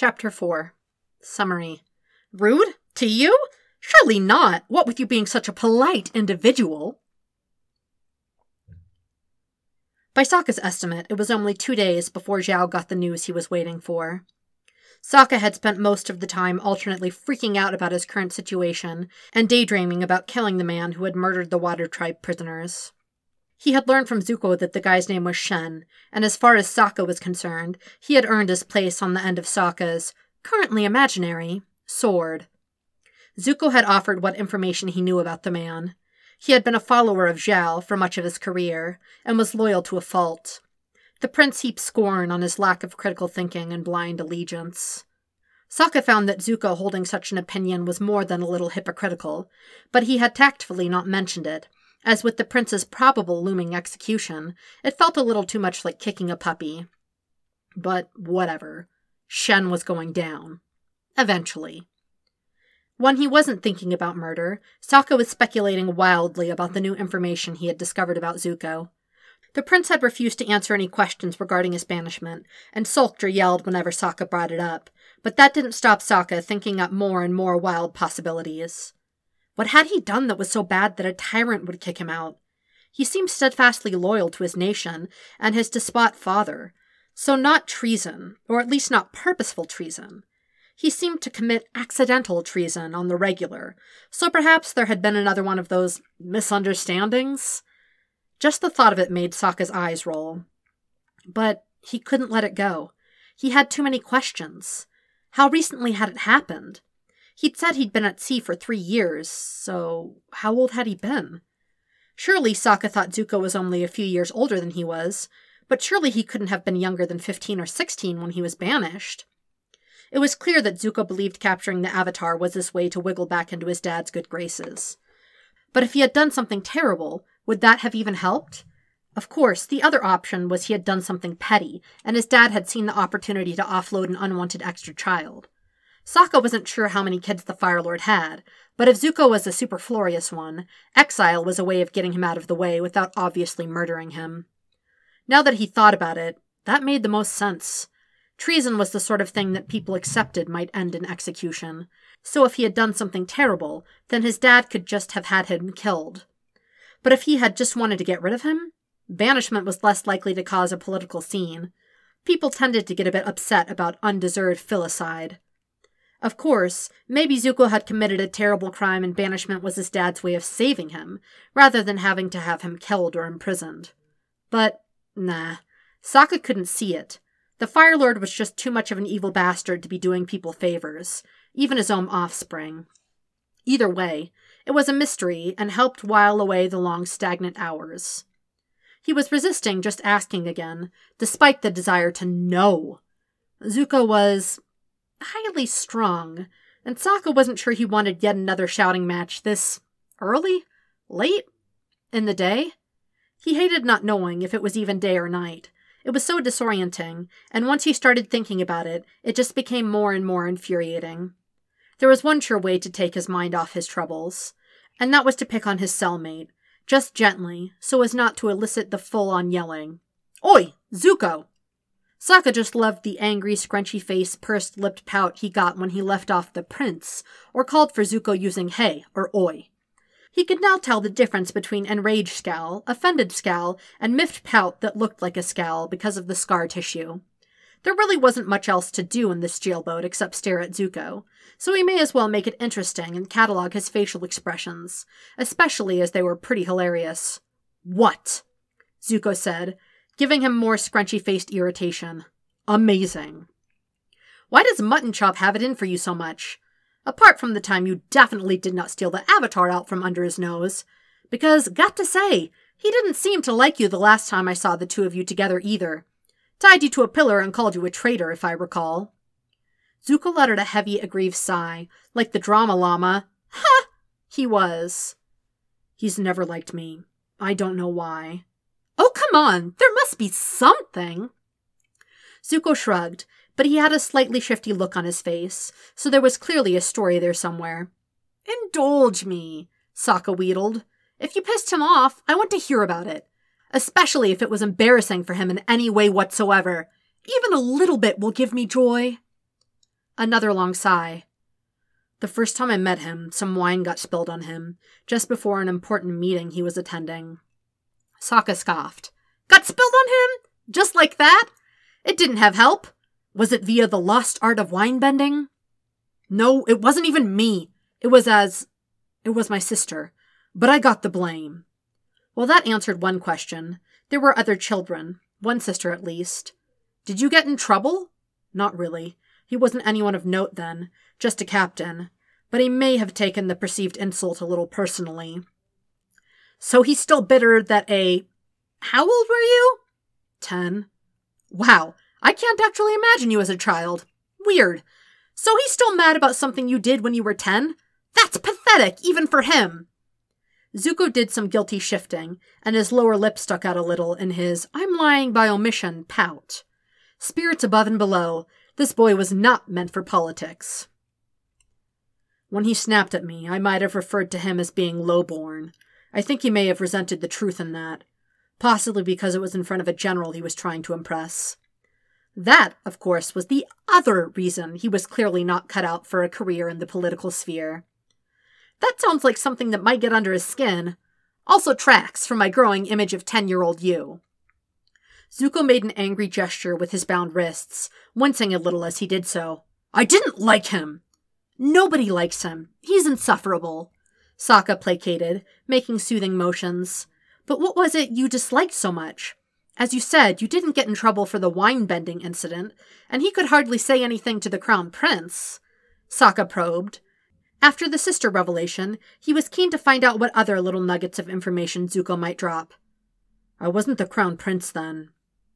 Chapter 4 Summary Rude? To you? Surely not, what with you being such a polite individual. By Sokka's estimate, it was only two days before Zhao got the news he was waiting for. Sokka had spent most of the time alternately freaking out about his current situation and daydreaming about killing the man who had murdered the Water Tribe prisoners. He had learned from Zuko that the guy's name was Shen, and as far as Sokka was concerned, he had earned his place on the end of Sokka's, currently imaginary, sword. Zuko had offered what information he knew about the man. He had been a follower of Zhao for much of his career, and was loyal to a fault. The prince heaped scorn on his lack of critical thinking and blind allegiance. Sokka found that Zuko holding such an opinion was more than a little hypocritical, but he had tactfully not mentioned it, as with the prince's probable looming execution, it felt a little too much like kicking a puppy. But whatever. Shen was going down. Eventually. When he wasn't thinking about murder, Sokka was speculating wildly about the new information he had discovered about Zuko. The prince had refused to answer any questions regarding his banishment, and sulked or yelled whenever Sokka brought it up, but that didn't stop Sokka thinking up more and more wild possibilities. What had he done that was so bad that a tyrant would kick him out? He seemed steadfastly loyal to his nation and his despot father, so not treason, or at least not purposeful treason. He seemed to commit accidental treason on the regular, so perhaps there had been another one of those misunderstandings? Just the thought of it made Sokka's eyes roll. But he couldn't let it go. He had too many questions. How recently had it happened? He'd said he'd been at sea for three years, so how old had he been? Surely Sokka thought Zuko was only a few years older than he was, but surely he couldn't have been younger than 15 or 16 when he was banished. It was clear that Zuko believed capturing the Avatar was his way to wiggle back into his dad's good graces. But if he had done something terrible, would that have even helped? Of course, the other option was he had done something petty, and his dad had seen the opportunity to offload an unwanted extra child. Sokka wasn't sure how many kids the Fire Lord had, but if Zuko was a superfluous one, exile was a way of getting him out of the way without obviously murdering him. Now that he thought about it, that made the most sense. Treason was the sort of thing that people accepted might end in execution. So if he had done something terrible, then his dad could just have had him killed. But if he had just wanted to get rid of him, banishment was less likely to cause a political scene. People tended to get a bit upset about undeserved filicide. Of course, maybe Zuko had committed a terrible crime and banishment was his dad's way of saving him, rather than having to have him killed or imprisoned. But, nah, Sokka couldn't see it. The Fire Lord was just too much of an evil bastard to be doing people favors, even his own offspring. Either way, it was a mystery and helped while away the long stagnant hours. He was resisting just asking again, despite the desire to know. Zuko was highly strung, and Sokka wasn't sure he wanted yet another shouting match this early? Late? In the day? He hated not knowing if it was even day or night, it was so disorienting, and once he started thinking about it, it just became more and more infuriating. There was one sure way to take his mind off his troubles, and that was to pick on his cellmate, just gently, so as not to elicit the full on yelling. Oi, Zuko! Sokka just loved the angry, scrunchy face, pursed lipped pout he got when he left off the prince, or called for Zuko using hey or oi. He could now tell the difference between enraged scowl, offended scowl, and miffed pout that looked like a scowl because of the scar tissue. There really wasn't much else to do in this jailboat except stare at Zuko, so he may as well make it interesting and catalog his facial expressions, especially as they were pretty hilarious. What? Zuko said, giving him more scrunchy faced irritation. Amazing. Why does Mutton Chop have it in for you so much? apart from the time you definitely did not steal the avatar out from under his nose. Because, got to say, he didn't seem to like you the last time I saw the two of you together either. Tied you to a pillar and called you a traitor, if I recall. Zuko uttered a heavy, aggrieved sigh, like the drama llama. Ha! He was. He's never liked me. I don't know why. Oh, come on! There must be something! Zuko shrugged, but he had a slightly shifty look on his face, so there was clearly a story there somewhere. Indulge me, Sokka wheedled. If you pissed him off, I want to hear about it. Especially if it was embarrassing for him in any way whatsoever. Even a little bit will give me joy. Another long sigh. The first time I met him, some wine got spilled on him, just before an important meeting he was attending. Sokka scoffed. Got spilled on him? Just like that? It didn't have help. Was it via the lost art of wine bending? No, it wasn't even me. It was as. It was my sister. But I got the blame. Well, that answered one question. There were other children, one sister at least. Did you get in trouble? Not really. He wasn't anyone of note then, just a captain. But he may have taken the perceived insult a little personally. So he's still bitter that a. How old were you? Ten. Wow, I can't actually imagine you as a child. Weird. So he's still mad about something you did when you were ten? That's pathetic, even for him. Zuko did some guilty shifting, and his lower lip stuck out a little in his I'm lying by omission pout. Spirits above and below, this boy was not meant for politics. When he snapped at me, I might have referred to him as being low-born. I think he may have resented the truth in that, possibly because it was in front of a general he was trying to impress. That, of course, was the other reason he was clearly not cut out for a career in the political sphere. That sounds like something that might get under his skin. Also tracks from my growing image of 10 year old you. Zuko made an angry gesture with his bound wrists, wincing a little as he did so. I didn't like him! Nobody likes him. He's insufferable. Sokka placated, making soothing motions. But what was it you disliked so much? As you said, you didn't get in trouble for the wine bending incident, and he could hardly say anything to the crown prince. Sokka probed. After the sister revelation, he was keen to find out what other little nuggets of information Zuko might drop. I wasn't the crown prince then.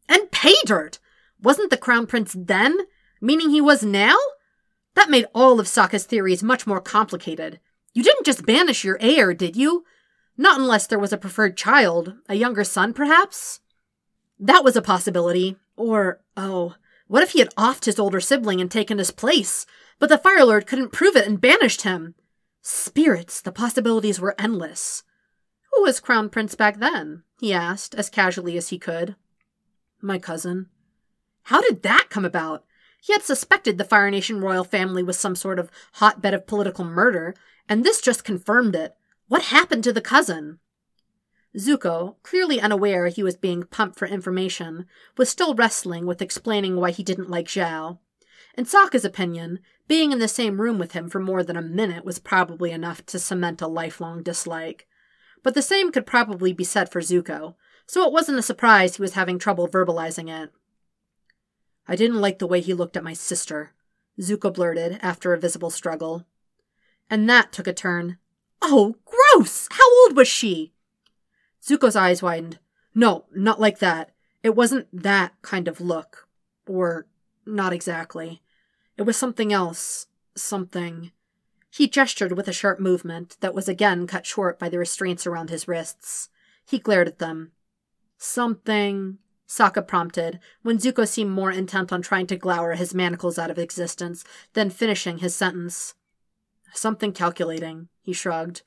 And pay dirt! Wasn't the crown prince then? Meaning he was now? That made all of Sokka's theories much more complicated. You didn't just banish your heir, did you? Not unless there was a preferred child, a younger son, perhaps? That was a possibility. Or, oh, what if he had offed his older sibling and taken his place, but the Fire Lord couldn't prove it and banished him? Spirits, the possibilities were endless. Who was Crown Prince back then? he asked, as casually as he could. My cousin. How did that come about? He had suspected the Fire Nation royal family was some sort of hotbed of political murder, and this just confirmed it. What happened to the cousin? Zuko, clearly unaware he was being pumped for information, was still wrestling with explaining why he didn't like Zhao. In Sokka's opinion, being in the same room with him for more than a minute was probably enough to cement a lifelong dislike. But the same could probably be said for Zuko, so it wasn't a surprise he was having trouble verbalizing it. I didn't like the way he looked at my sister, Zuko blurted after a visible struggle. And that took a turn. Oh, gross! How old was she? Zuko's eyes widened. No, not like that. It wasn't that kind of look. Or, not exactly. It was something else. Something. He gestured with a sharp movement that was again cut short by the restraints around his wrists. He glared at them. Something. Sokka prompted, when Zuko seemed more intent on trying to glower his manacles out of existence than finishing his sentence. Something calculating, he shrugged.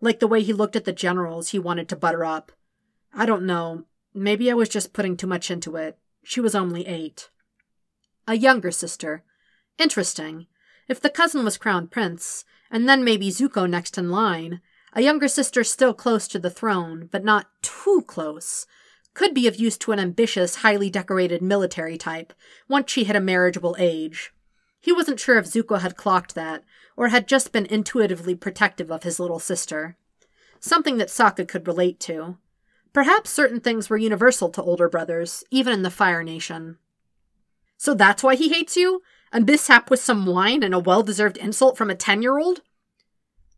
Like the way he looked at the generals he wanted to butter up. I don't know. Maybe I was just putting too much into it. She was only eight. A younger sister. Interesting. If the cousin was crown prince, and then maybe Zuko next in line, a younger sister still close to the throne, but not too close, could be of use to an ambitious, highly decorated military type, once she hit a marriageable age. He wasn't sure if Zuko had clocked that, or had just been intuitively protective of his little sister. Something that Sokka could relate to. Perhaps certain things were universal to older brothers, even in the Fire Nation. So that's why he hates you? A mishap with some wine and a well deserved insult from a ten year old?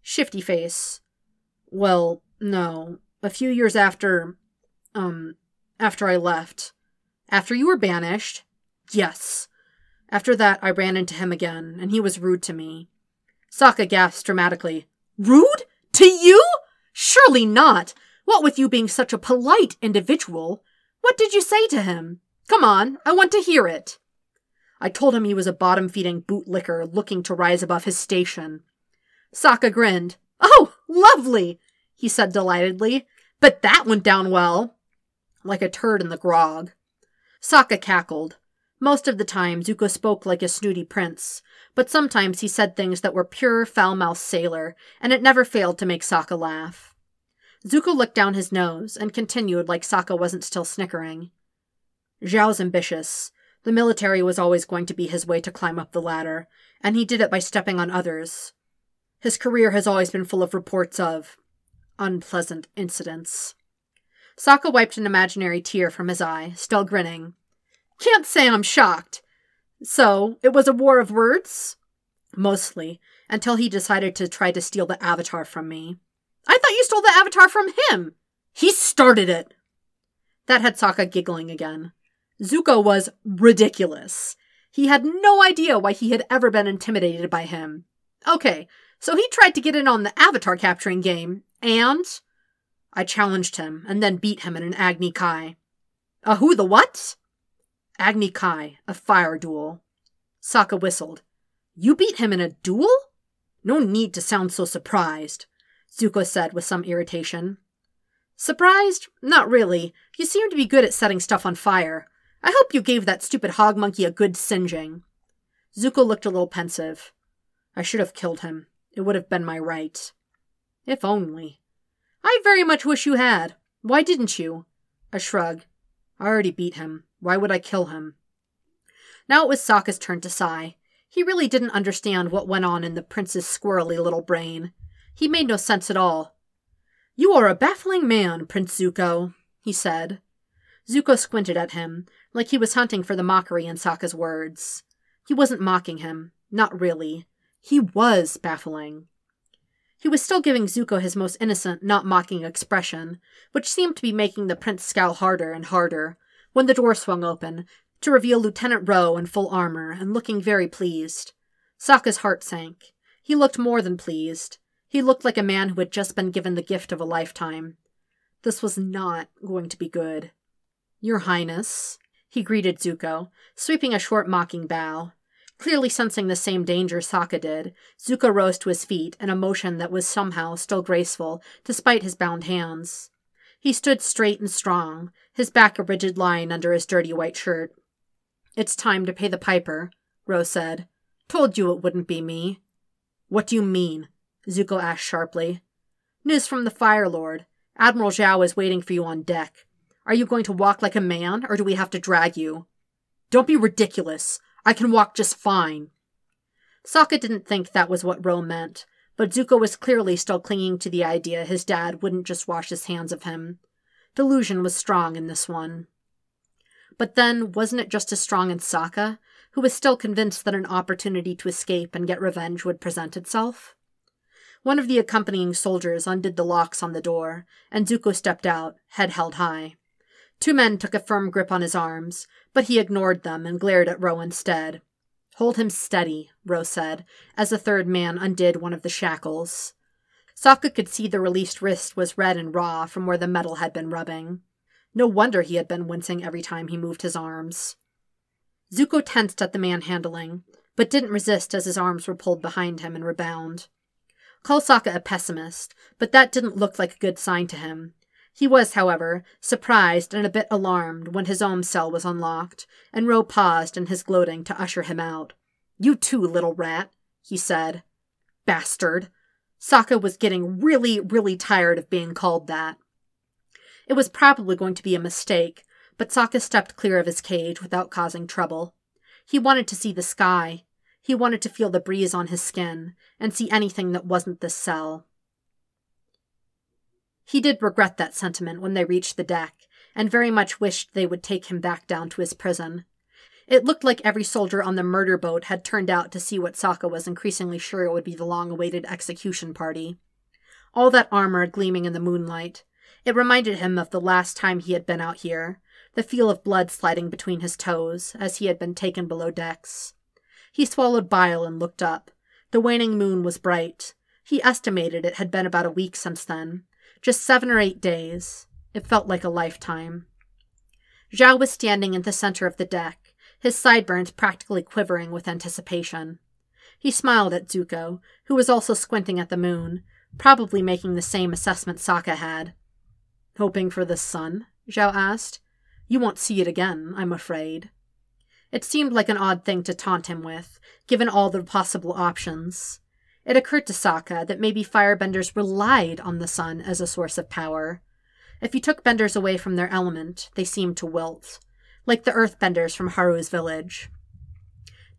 Shifty face. Well, no. A few years after. Um, after I left. After you were banished? Yes. After that, I ran into him again, and he was rude to me. Sokka gasped dramatically. Rude? To you? Surely not. What with you being such a polite individual? What did you say to him? Come on, I want to hear it. I told him he was a bottom feeding bootlicker looking to rise above his station. Sokka grinned. Oh, lovely, he said delightedly. But that went down well. Like a turd in the grog. Sokka cackled. Most of the time, Zuko spoke like a snooty prince, but sometimes he said things that were pure foul-mouthed sailor, and it never failed to make Sokka laugh. Zuko looked down his nose and continued like Sokka wasn't still snickering. Zhao's ambitious. The military was always going to be his way to climb up the ladder, and he did it by stepping on others. His career has always been full of reports of unpleasant incidents. Sokka wiped an imaginary tear from his eye, still grinning. Can't say I'm shocked. So, it was a war of words? Mostly, until he decided to try to steal the avatar from me. I thought you stole the avatar from him! He started it! That had Sokka giggling again. Zuko was ridiculous. He had no idea why he had ever been intimidated by him. Okay, so he tried to get in on the avatar capturing game, and. I challenged him and then beat him in an Agni Kai. A who the what? Agni Kai, a fire duel. Sokka whistled. You beat him in a duel? No need to sound so surprised, Zuko said with some irritation. Surprised? Not really. You seem to be good at setting stuff on fire. I hope you gave that stupid hog monkey a good singeing. Zuko looked a little pensive. I should have killed him. It would have been my right. If only. I very much wish you had. Why didn't you? A shrug. I already beat him. Why would I kill him? Now it was Sokka's turn to sigh. He really didn't understand what went on in the prince's squirrely little brain. He made no sense at all. You are a baffling man, Prince Zuko, he said. Zuko squinted at him, like he was hunting for the mockery in Sokka's words. He wasn't mocking him. Not really. He was baffling. He was still giving Zuko his most innocent, not mocking expression, which seemed to be making the prince scowl harder and harder, when the door swung open, to reveal Lieutenant Ro in full armor and looking very pleased. Sokka's heart sank. He looked more than pleased. He looked like a man who had just been given the gift of a lifetime. This was not going to be good. Your Highness, he greeted Zuko, sweeping a short mocking bow. Clearly sensing the same danger Sokka did, Zuko rose to his feet in a motion that was somehow still graceful, despite his bound hands. He stood straight and strong, his back a rigid line under his dirty white shirt. It's time to pay the piper, Rose said. Told you it wouldn't be me. What do you mean? Zuko asked sharply. News from the Fire Lord. Admiral Zhao is waiting for you on deck. Are you going to walk like a man, or do we have to drag you? Don't be ridiculous. I can walk just fine. Sokka didn't think that was what Ro meant, but Zuko was clearly still clinging to the idea his dad wouldn't just wash his hands of him. Delusion was strong in this one. But then, wasn't it just as strong in Sokka, who was still convinced that an opportunity to escape and get revenge would present itself? One of the accompanying soldiers undid the locks on the door, and Zuko stepped out, head held high. Two men took a firm grip on his arms, but he ignored them and glared at Ro instead. Hold him steady, Ro said, as the third man undid one of the shackles. Sokka could see the released wrist was red and raw from where the metal had been rubbing. No wonder he had been wincing every time he moved his arms. Zuko tensed at the manhandling, but didn't resist as his arms were pulled behind him and rebound. Call Sokka a pessimist, but that didn't look like a good sign to him, he was, however, surprised and a bit alarmed when his own cell was unlocked, and Ro paused in his gloating to usher him out. You too, little rat, he said. Bastard. Sokka was getting really, really tired of being called that. It was probably going to be a mistake, but Sokka stepped clear of his cage without causing trouble. He wanted to see the sky. He wanted to feel the breeze on his skin, and see anything that wasn't this cell. He did regret that sentiment when they reached the deck, and very much wished they would take him back down to his prison. It looked like every soldier on the murder boat had turned out to see what Sokka was increasingly sure would be the long awaited execution party. All that armor gleaming in the moonlight. It reminded him of the last time he had been out here, the feel of blood sliding between his toes as he had been taken below decks. He swallowed bile and looked up. The waning moon was bright. He estimated it had been about a week since then, just seven or eight days. It felt like a lifetime. Zhao was standing in the center of the deck, his sideburns practically quivering with anticipation. He smiled at Zuko, who was also squinting at the moon, probably making the same assessment Sokka had. Hoping for the sun? Zhao asked. You won't see it again, I'm afraid. It seemed like an odd thing to taunt him with, given all the possible options. It occurred to Sokka that maybe firebenders relied on the sun as a source of power. If you took benders away from their element, they seemed to wilt, like the earthbenders from Haru's village.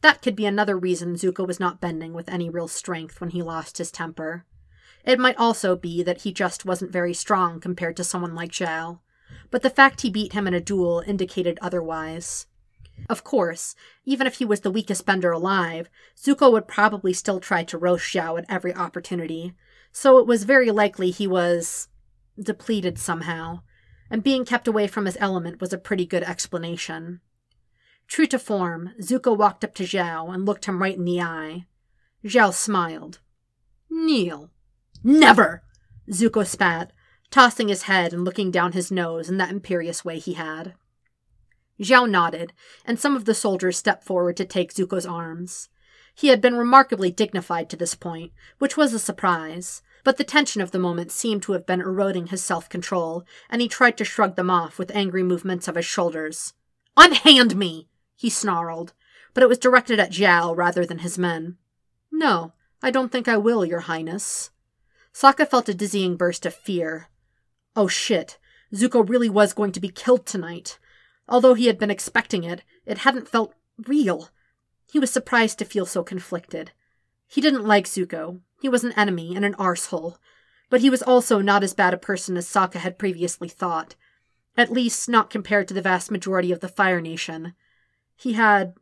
That could be another reason Zuko was not bending with any real strength when he lost his temper. It might also be that he just wasn't very strong compared to someone like Zhao, but the fact he beat him in a duel indicated otherwise. Of course, even if he was the weakest bender alive, Zuko would probably still try to roast Zhao at every opportunity, so it was very likely he was depleted somehow, and being kept away from his element was a pretty good explanation. True to form, Zuko walked up to Zhao and looked him right in the eye. Zhao smiled. Kneel. Never! Zuko spat, tossing his head and looking down his nose in that imperious way he had. Zhao nodded, and some of the soldiers stepped forward to take Zuko's arms. He had been remarkably dignified to this point, which was a surprise, but the tension of the moment seemed to have been eroding his self control, and he tried to shrug them off with angry movements of his shoulders. Unhand me! he snarled, but it was directed at Zhao rather than his men. No, I don't think I will, your highness. Sokka felt a dizzying burst of fear. Oh shit, Zuko really was going to be killed tonight. Although he had been expecting it, it hadn't felt real. He was surprised to feel so conflicted. He didn't like Zuko. He was an enemy and an arsehole. But he was also not as bad a person as Sokka had previously thought. At least, not compared to the vast majority of the Fire Nation. He had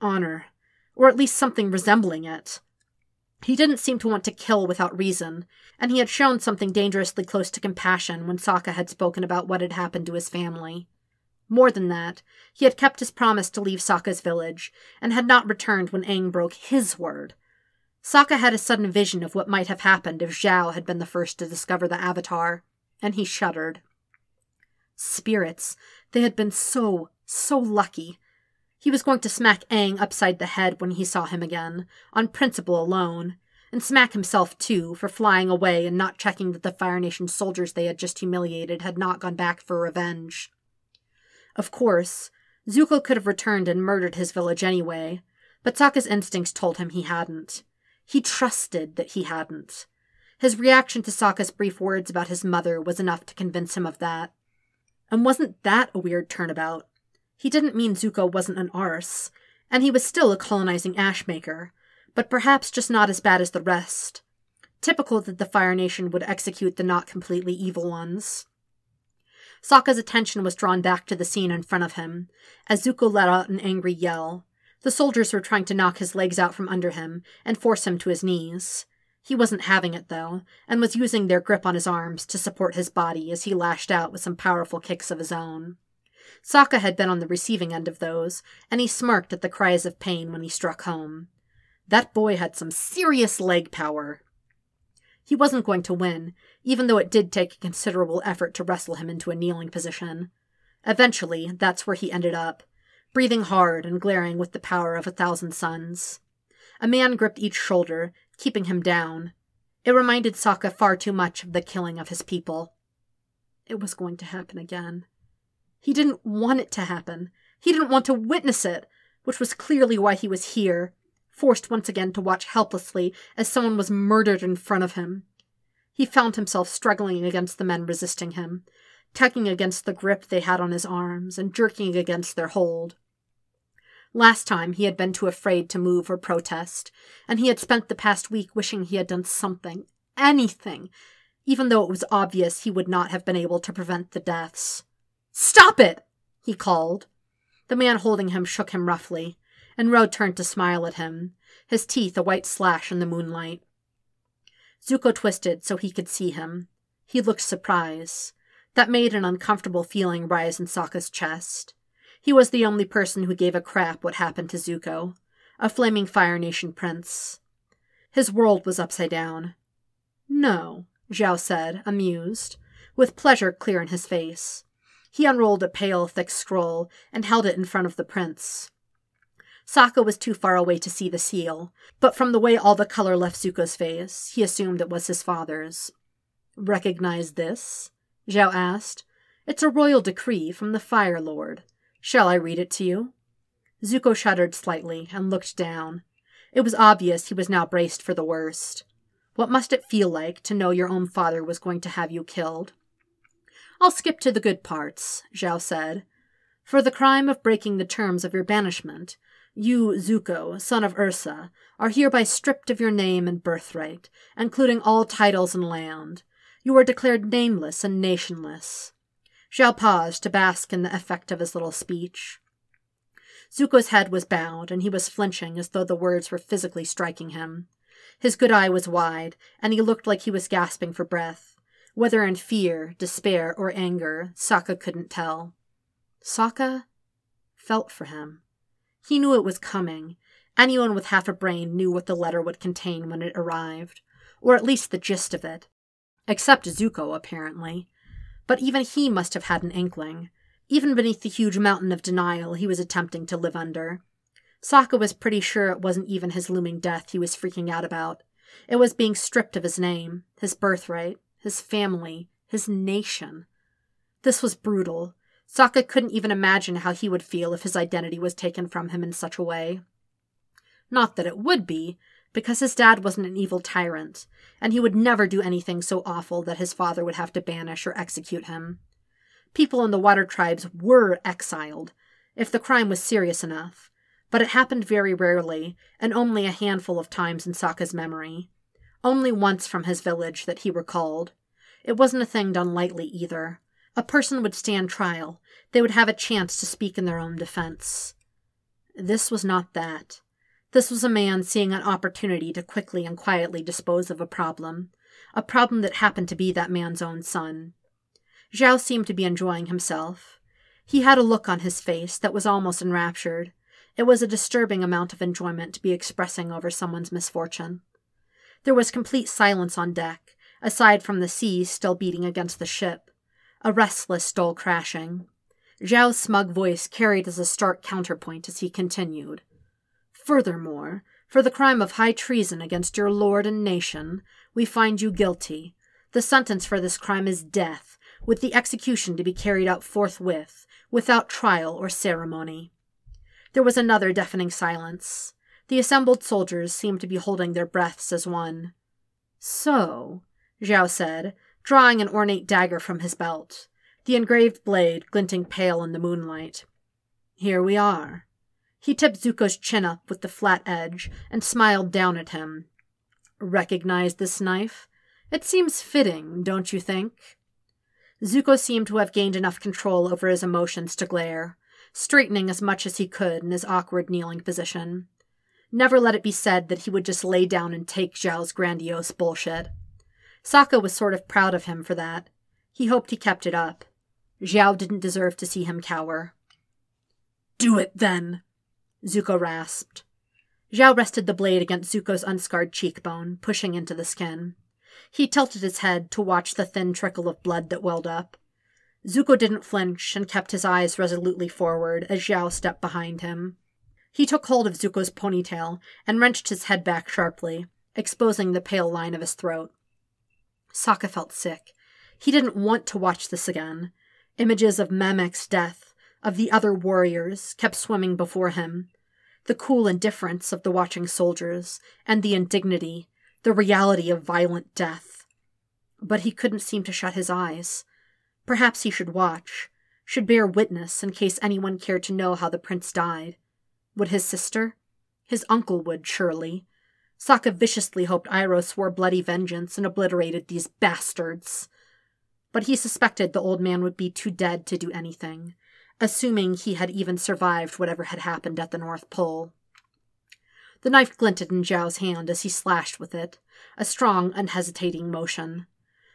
honor, or at least something resembling it. He didn't seem to want to kill without reason, and he had shown something dangerously close to compassion when Sokka had spoken about what had happened to his family. More than that, he had kept his promise to leave Sokka's village, and had not returned when Aang broke his word. Sokka had a sudden vision of what might have happened if Zhao had been the first to discover the Avatar, and he shuddered. Spirits, they had been so, so lucky. He was going to smack Aang upside the head when he saw him again, on principle alone, and smack himself too for flying away and not checking that the Fire Nation soldiers they had just humiliated had not gone back for revenge. Of course, Zuko could have returned and murdered his village anyway, but Sokka's instincts told him he hadn't. He trusted that he hadn't. His reaction to Sokka's brief words about his mother was enough to convince him of that. And wasn't that a weird turnabout? He didn't mean Zuko wasn't an arse, and he was still a colonizing ashmaker, but perhaps just not as bad as the rest. Typical that the Fire Nation would execute the not completely evil ones. Sokka's attention was drawn back to the scene in front of him, as Zuko let out an angry yell. The soldiers were trying to knock his legs out from under him and force him to his knees. He wasn't having it, though, and was using their grip on his arms to support his body as he lashed out with some powerful kicks of his own. Sokka had been on the receiving end of those, and he smirked at the cries of pain when he struck home. That boy had some serious leg power. He wasn't going to win, even though it did take a considerable effort to wrestle him into a kneeling position. Eventually, that's where he ended up, breathing hard and glaring with the power of a thousand suns. A man gripped each shoulder, keeping him down. It reminded Sokka far too much of the killing of his people. It was going to happen again. He didn't want it to happen. He didn't want to witness it, which was clearly why he was here, forced once again to watch helplessly as someone was murdered in front of him. He found himself struggling against the men resisting him, tugging against the grip they had on his arms and jerking against their hold. Last time he had been too afraid to move or protest, and he had spent the past week wishing he had done something, anything, even though it was obvious he would not have been able to prevent the deaths. Stop it! he called. The man holding him shook him roughly and Ro turned to smile at him, his teeth a white slash in the moonlight. Zuko twisted so he could see him. He looked surprised. That made an uncomfortable feeling rise in Sokka's chest. He was the only person who gave a crap what happened to Zuko, a flaming Fire Nation prince. His world was upside down. No, Zhao said, amused, with pleasure clear in his face. He unrolled a pale, thick scroll and held it in front of the prince. Sokka was too far away to see the seal, but from the way all the color left Zuko's face, he assumed it was his father's. Recognize this? Zhao asked. It's a royal decree from the Fire Lord. Shall I read it to you? Zuko shuddered slightly and looked down. It was obvious he was now braced for the worst. What must it feel like to know your own father was going to have you killed? I'll skip to the good parts, Zhao said. For the crime of breaking the terms of your banishment, you, Zuko, son of Ursa, are hereby stripped of your name and birthright, including all titles and land. You are declared nameless and nationless. Zhao paused to bask in the effect of his little speech. Zuko's head was bowed, and he was flinching as though the words were physically striking him. His good eye was wide, and he looked like he was gasping for breath. Whether in fear, despair, or anger, Sokka couldn't tell. Sokka felt for him. He knew it was coming. Anyone with half a brain knew what the letter would contain when it arrived, or at least the gist of it. Except Zuko, apparently. But even he must have had an inkling, even beneath the huge mountain of denial he was attempting to live under. Sokka was pretty sure it wasn't even his looming death he was freaking out about. It was being stripped of his name, his birthright, his family, his nation. This was brutal. Sokka couldn't even imagine how he would feel if his identity was taken from him in such a way. Not that it would be, because his dad wasn't an evil tyrant, and he would never do anything so awful that his father would have to banish or execute him. People in the water tribes were exiled, if the crime was serious enough, but it happened very rarely, and only a handful of times in Sokka's memory. Only once from his village that he recalled. It wasn't a thing done lightly either. A person would stand trial. They would have a chance to speak in their own defense. This was not that. This was a man seeing an opportunity to quickly and quietly dispose of a problem, a problem that happened to be that man's own son. Zhao seemed to be enjoying himself. He had a look on his face that was almost enraptured, it was a disturbing amount of enjoyment to be expressing over someone's misfortune. There was complete silence on deck, aside from the sea still beating against the ship, a restless dull crashing. Zhao's smug voice carried as a stark counterpoint as he continued. Furthermore, for the crime of high treason against your lord and nation, we find you guilty. The sentence for this crime is death, with the execution to be carried out forthwith, without trial or ceremony. There was another deafening silence. The assembled soldiers seemed to be holding their breaths as one. So, Zhao said, drawing an ornate dagger from his belt, the engraved blade glinting pale in the moonlight. Here we are. He tipped Zuko's chin up with the flat edge and smiled down at him. Recognize this knife? It seems fitting, don't you think? Zuko seemed to have gained enough control over his emotions to glare, straightening as much as he could in his awkward kneeling position. Never let it be said that he would just lay down and take Zhao's grandiose bullshit. Sokka was sort of proud of him for that. He hoped he kept it up. Zhao didn't deserve to see him cower. Do it, then, Zuko rasped. Zhao rested the blade against Zuko's unscarred cheekbone, pushing into the skin. He tilted his head to watch the thin trickle of blood that welled up. Zuko didn't flinch and kept his eyes resolutely forward as Zhao stepped behind him. He took hold of Zuko's ponytail and wrenched his head back sharply, exposing the pale line of his throat. Sokka felt sick. He didn't want to watch this again. Images of Memek's death, of the other warriors, kept swimming before him. The cool indifference of the watching soldiers, and the indignity, the reality of violent death. But he couldn't seem to shut his eyes. Perhaps he should watch, should bear witness in case anyone cared to know how the prince died. Would his sister? His uncle would, surely. Sokka viciously hoped Iroh swore bloody vengeance and obliterated these bastards. But he suspected the old man would be too dead to do anything, assuming he had even survived whatever had happened at the North Pole. The knife glinted in Zhao's hand as he slashed with it, a strong, unhesitating motion.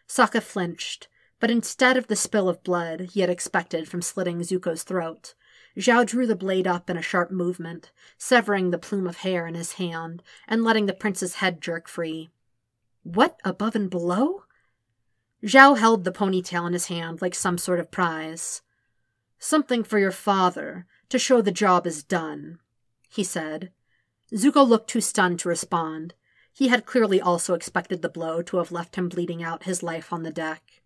Sokka flinched, but instead of the spill of blood he had expected from slitting Zuko's throat, Zhao drew the blade up in a sharp movement, severing the plume of hair in his hand and letting the prince's head jerk free. What above and below? Zhao held the ponytail in his hand like some sort of prize. Something for your father, to show the job is done, he said. Zuko looked too stunned to respond. He had clearly also expected the blow to have left him bleeding out his life on the deck.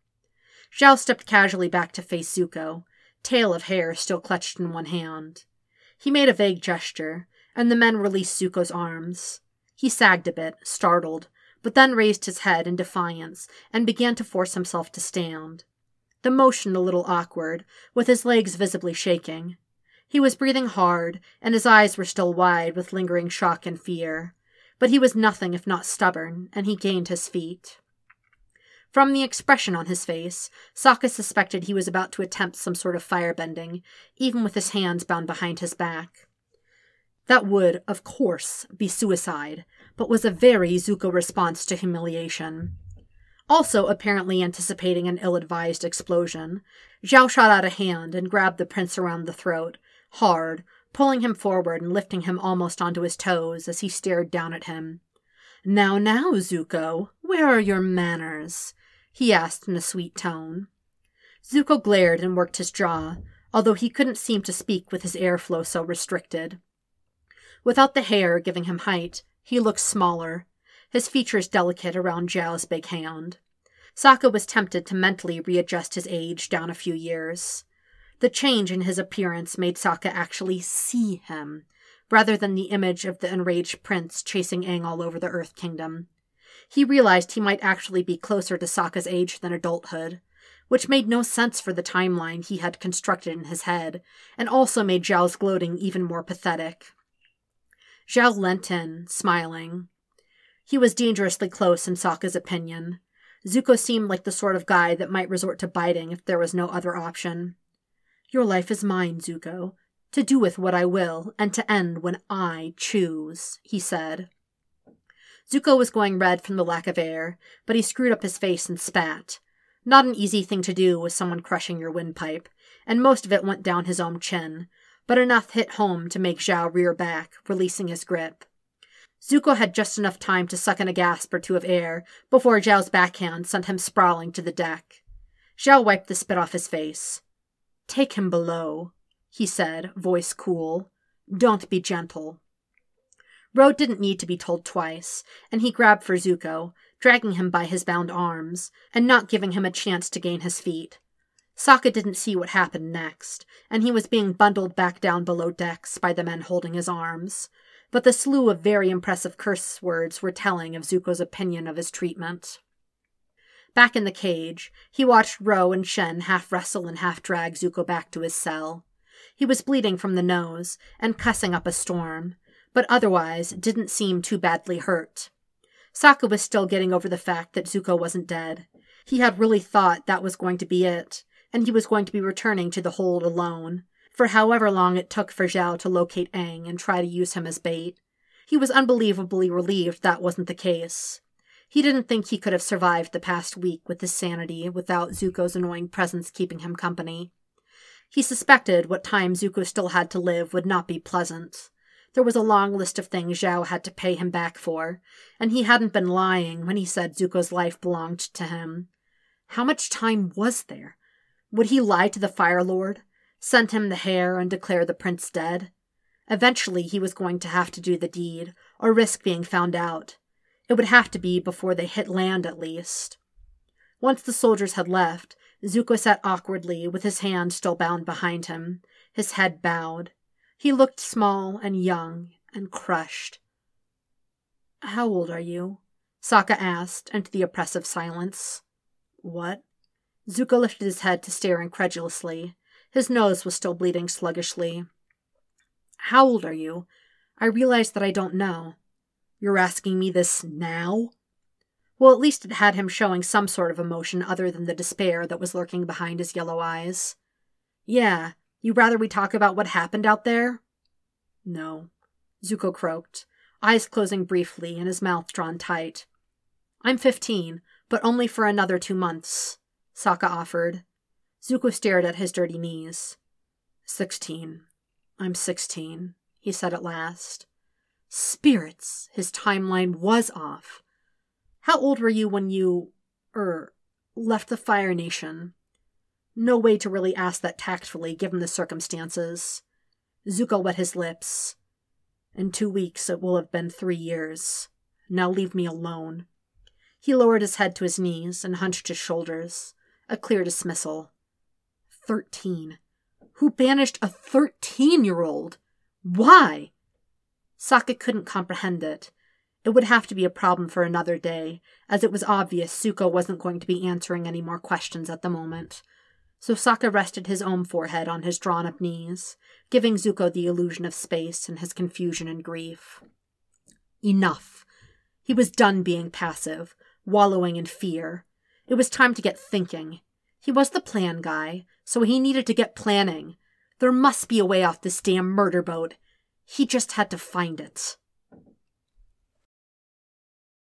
Zhao stepped casually back to face Zuko, tail of hair still clutched in one hand. He made a vague gesture, and the men released Zuko's arms. He sagged a bit, startled, but then raised his head in defiance and began to force himself to stand. The motion a little awkward, with his legs visibly shaking. He was breathing hard, and his eyes were still wide with lingering shock and fear. But he was nothing if not stubborn, and he gained his feet. From the expression on his face, Sokka suspected he was about to attempt some sort of firebending, even with his hands bound behind his back. That would, of course, be suicide, but was a very Zuko response to humiliation. Also, apparently anticipating an ill advised explosion, Zhao shot out a hand and grabbed the prince around the throat, hard, pulling him forward and lifting him almost onto his toes as he stared down at him. Now, now, Zuko, where are your manners? He asked in a sweet tone. Zuko glared and worked his jaw, although he couldn't seem to speak with his airflow so restricted. Without the hair giving him height, he looked smaller, his features delicate around Zhao's big hand. Sokka was tempted to mentally readjust his age down a few years. The change in his appearance made Sokka actually see him, rather than the image of the enraged prince chasing Aang all over the Earth Kingdom. He realized he might actually be closer to Sokka's age than adulthood, which made no sense for the timeline he had constructed in his head, and also made Zhao's gloating even more pathetic. Zhao leant in, smiling. He was dangerously close in Sokka's opinion. Zuko seemed like the sort of guy that might resort to biting if there was no other option. Your life is mine, Zuko, to do with what I will, and to end when I choose, he said. Zuko was going red from the lack of air, but he screwed up his face and spat. Not an easy thing to do with someone crushing your windpipe, and most of it went down his own chin, but enough hit home to make Zhao rear back, releasing his grip. Zuko had just enough time to suck in a gasp or two of air before Zhao's backhand sent him sprawling to the deck. Zhao wiped the spit off his face. Take him below, he said, voice cool. Don't be gentle. Ro didn't need to be told twice, and he grabbed for Zuko, dragging him by his bound arms, and not giving him a chance to gain his feet. Sokka didn't see what happened next, and he was being bundled back down below decks by the men holding his arms. But the slew of very impressive curse words were telling of Zuko's opinion of his treatment. Back in the cage, he watched Ro and Shen half wrestle and half drag Zuko back to his cell. He was bleeding from the nose and cussing up a storm, but otherwise didn't seem too badly hurt. Sokka was still getting over the fact that Zuko wasn't dead. He had really thought that was going to be it, and he was going to be returning to the hold alone, for however long it took for Zhao to locate Aang and try to use him as bait. He was unbelievably relieved that wasn't the case. He didn't think he could have survived the past week with his sanity without Zuko's annoying presence keeping him company. He suspected what time Zuko still had to live would not be pleasant. There was a long list of things Zhao had to pay him back for, and he hadn't been lying when he said Zuko's life belonged to him. How much time was there? Would he lie to the Fire Lord, send him the hair, and declare the prince dead? Eventually, he was going to have to do the deed, or risk being found out. It would have to be before they hit land, at least. Once the soldiers had left, Zuko sat awkwardly, with his hand still bound behind him, his head bowed. He looked small and young and crushed. How old are you? Sokka asked into the oppressive silence. What? Zuko lifted his head to stare incredulously. His nose was still bleeding sluggishly. How old are you? I realize that I don't know. You're asking me this now? Well, at least it had him showing some sort of emotion other than the despair that was lurking behind his yellow eyes. Yeah, you rather we talk about what happened out there? No, Zuko croaked, eyes closing briefly and his mouth drawn tight. I'm fifteen, but only for another two months. Sokka offered. Zuko stared at his dirty knees. Sixteen. I'm sixteen, he said at last. Spirits! His timeline was off. How old were you when you, er, left the Fire Nation? No way to really ask that tactfully, given the circumstances. Zuko wet his lips. In two weeks it will have been three years. Now leave me alone. He lowered his head to his knees and hunched his shoulders. A clear dismissal. Thirteen. Who banished a thirteen year old? Why? Sokka couldn't comprehend it. It would have to be a problem for another day, as it was obvious Zuko wasn't going to be answering any more questions at the moment. Sokka rested his own forehead on his drawn up knees, giving Zuko the illusion of space in his confusion and grief. Enough. He was done being passive, wallowing in fear. It was time to get thinking. He was the plan guy, so he needed to get planning. There must be a way off this damn murder boat. He just had to find it.